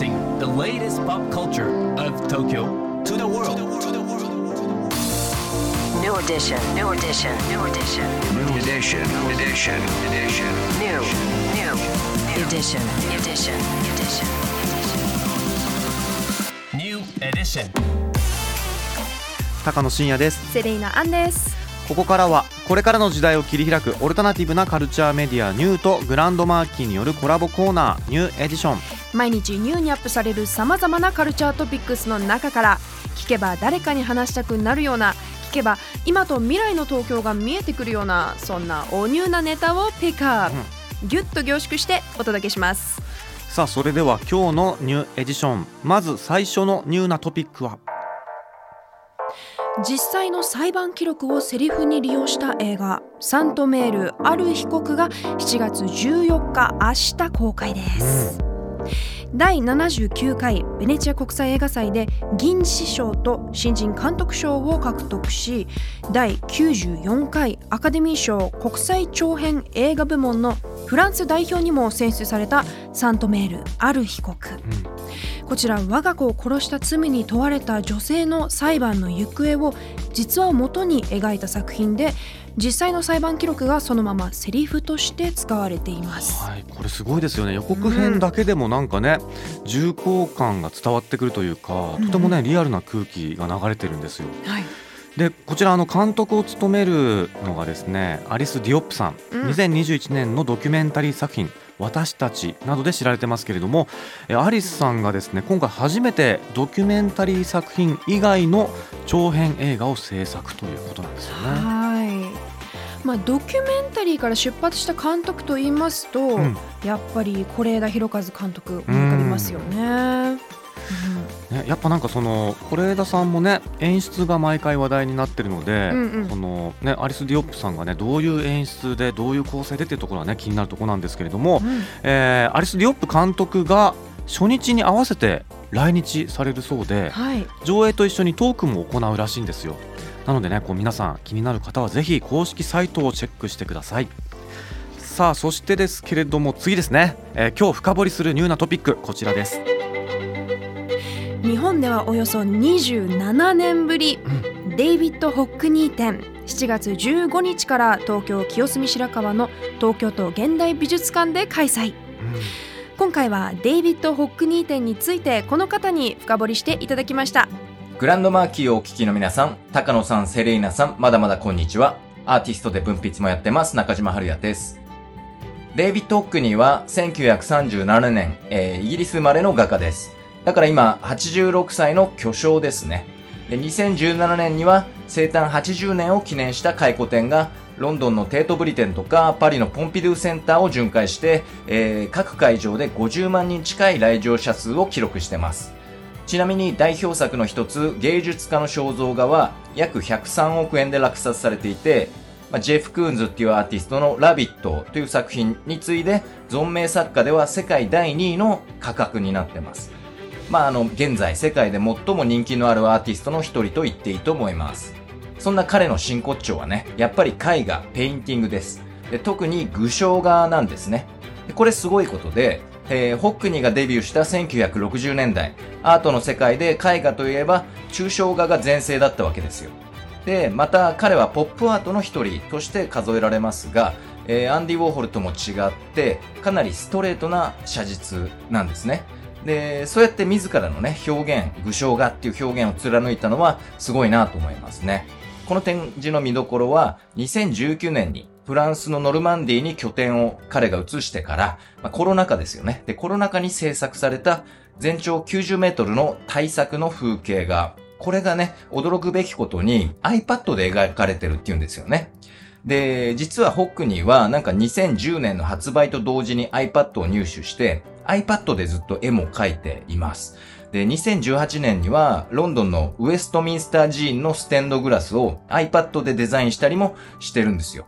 Introducing the latest pop culture of Tokyo to the world. New edition, new edition, new edition, New edition, edition, edition. new, new, new edition, edition, edition. New edition. 高野真也ですセレイナアンですここからはこれからの時代を切り開くオルタナティブなカルチャーメディアニューとグランドマーキーによるコラボコーナーニューエディション毎日ニューにアップされるさまざまなカルチャートピックスの中から聞けば誰かに話したくなるような聞けば今と未来の東京が見えてくるようなそんなおニューなネタをピックアップ、ギュッと凝縮してお届けします。さあそれでは今日のニューエディションまず最初のニューなトピックは？実際の裁判記録をセリフに利用した映画「サントメールある被告」が7月14日明日公開です、第79回ベネチア国際映画祭で銀獅賞と新人監督賞を獲得し第94回アカデミー賞国際長編映画部門のフランス代表にも選出されたサントメールある被告、こちら我が子を殺した罪に問われた女性の裁判の行方を実話を元に描いた作品で実際の裁判記録がそのままセリフとして使われています。はいこれすごいですよね。予告編だけでもなんかね、重厚感が伝わってくるというかとてもねリアルな空気が流れてるんですよ。はい。でこちらあの監督を務めるのがですねアリス・ディオップさん、うん。2021年のドキュメンタリー作品「私たち」などで知られてますけれどもえアリスさんがですね今回初めてドキュメンタリー作品以外の長編映画を制作ということなんですよね。はいまあ、ドキュメンタリーから出発した監督と言いますと、うんやっぱり是枝裕和監督思い浮かびますよね。ね、やっぱなんかその是枝さんもね演出が毎回話題になってるので、うんうん。そのね、アリス・ディオップさんがねどういう演出でどういう構成でっていうところはね気になるところなんですけれども、うん。えーアリス・ディオップ監督が初日に合わせて来日されるそうではい、上映と一緒にトークも行うらしいんですよ。なのでねこう皆さん気になる方はぜひ公式サイトをチェックしてください。さあそしてですけれども次ですね、えー今日深掘りするニューなトピックこちらです日本ではおよそ27年ぶり、デイビッド・ホックニー展7月15日から東京清澄白河の東京都現代美術館で開催今回はデイビッド・ホックニー展についてこの方に深掘りしていただきましたグランドマーキーをお聞きの皆さん、高野さん、セレイナさん、まだまだこんにちは。アーティストで文筆もやってます、中島春也です。デイビッド・ホックニーは1937年、えーイギリス生まれの画家です。だから今、86歳の巨匠ですね。で2017年には生誕80年を記念した回顧展がロンドンのテートブリテンとかパリのポンピドゥセンターを巡回して、えー各会場で50万人近い来場者数を記録してます。ちなみに代表作の一つ、芸術家の肖像画は約103億円で落札されていて、まあジェフ・クーンズっていうアーティストのラビットという作品に次いで、存命作家では世界第2位の価格になってます。まああの、現在世界で最も人気のあるアーティストの一人と言っていいと思います。そんな彼の真骨頂はね、やっぱり絵画、ペインティングです。で特に具象画なんですね。これすごいことで、えーホックニーがデビューした1960年代、アートの世界で絵画といえば抽象画が全盛だったわけですよ。で、また彼はポップアートの一人として数えられますが、えーアンディ・ウォーホルとも違って、かなりストレートな写実なんですね。で、そうやって自らのね、表現、具象画っていう表現を貫いたのはすごいなと思いますね。この展示の見どころは、2019年にフランスのノルマンディに拠点を彼が移してから、まあ、コロナ禍ですよね。で、コロナ禍に制作された全長90メートルの大作の風景画。これがね、驚くべきことに iPad で描かれてるっていうんですよね。で、実はホックニーはなんか2010年の発売と同時に iPad を入手して、iPad でずっと絵も描いています。で、2018年にはロンドンのウェストミンスター寺院のステンドグラスを iPad でデザインしたりもしてるんですよ。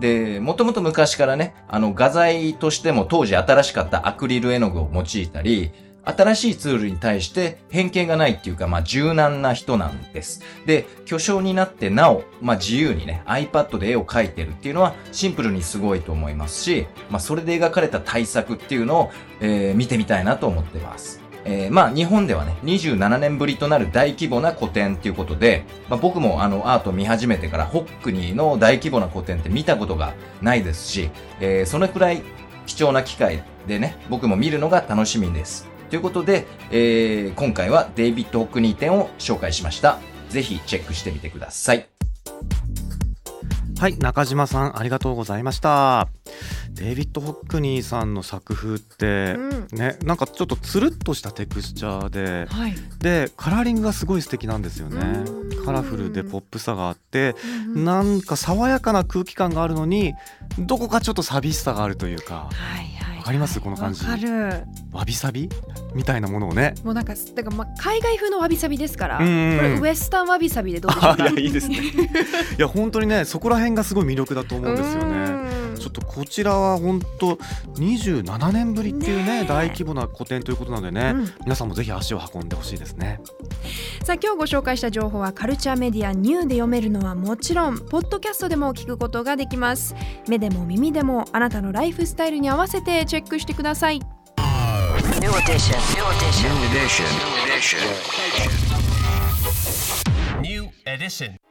で、もともと昔からね、あの画材としても当時新しかったアクリル絵の具を用いたり、新しいツールに対して偏見がないっていうか、まあ柔軟な人なんです。で、巨匠になってなお、まあ自由にね、iPad で絵を描いてるっていうのはシンプルにすごいと思いますし、まあそれで描かれた大作っていうのを、えー見てみたいなと思ってます。えーまあ日本ではね、27年ぶりとなる大規模な個展っていうことで、まあ僕もあのアート見始めてからホックニーの大規模な個展って見たことがないですし、えーそれくらい貴重な機会でね、僕も見るのが楽しみです。ということで、えー今回はデイビッド・ホックニー展を紹介しました。ぜひチェックしてみてください。はい中島さんありがとうございました。デイビッド・ホックニーさんの作風って、うん。ねなんかちょっとつるっとしたテクスチャーではい。でカラーリングがすごい素敵なんですよね。うん。カラフルでポップさがあってうん。なんか爽やかな空気感があるのにどこかちょっと寂しさがあるというか。はいかります？この感じ。わかる。わびさび？みたいなものをね。もうなんかだからまあ海外風のわびさびですから、これウエスタンわびさびでどうでしょうかあいやいいですね。いや本当にねそこら辺がすごい魅力だと思うんですよね。うんちょっとこちらは本当27年ぶりっていうね大規模な個展ということなのでね、うん皆さんもぜひ足を運んでほしいですねさあ今日ご紹介した情報はカルチャーメディアニューで読めるのはもちろんポッドキャストでも聞くことができます目でも耳でもあなたのライフスタイルに合わせてチェックしてください New edition. New edition. New edition. New edition. New edition.